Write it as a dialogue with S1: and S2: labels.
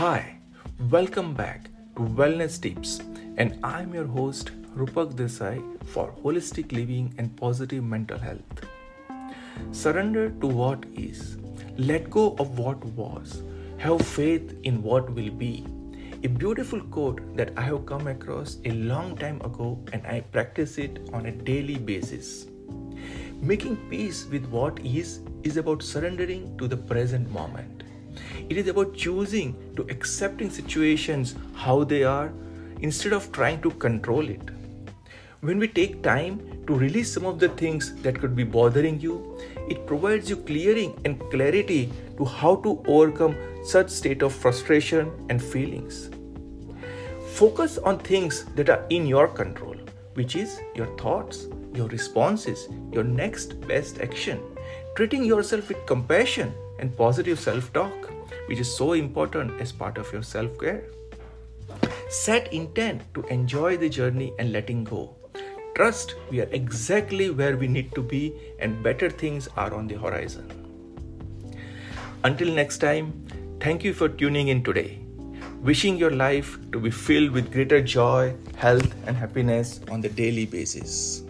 S1: Hi, welcome back to Wellness Tips, and I'm your host Rupak Desai for holistic living and positive mental health. Surrender to what is, let go of what was, have faith in what will be. A beautiful quote that I have come across a long time ago and I practice it on a daily basis. Making peace with what is is about surrendering to the present moment. It is about choosing to accepting situations how they are instead of trying to control it. When we take time to release some of the things that could be bothering you, it provides you clearing and clarity to how to overcome such state of frustration and feelings. Focus on things that are in your control, which is your thoughts, your responses, your next best action, treating yourself with compassion and positive self talk, which is so important as part of your self care. Set intent to enjoy the journey and letting go. Trust we are exactly where we need to be and better things are on the horizon. Until next time, thank you for tuning in today. Wishing your life to be filled with greater joy, health, and happiness on the daily basis.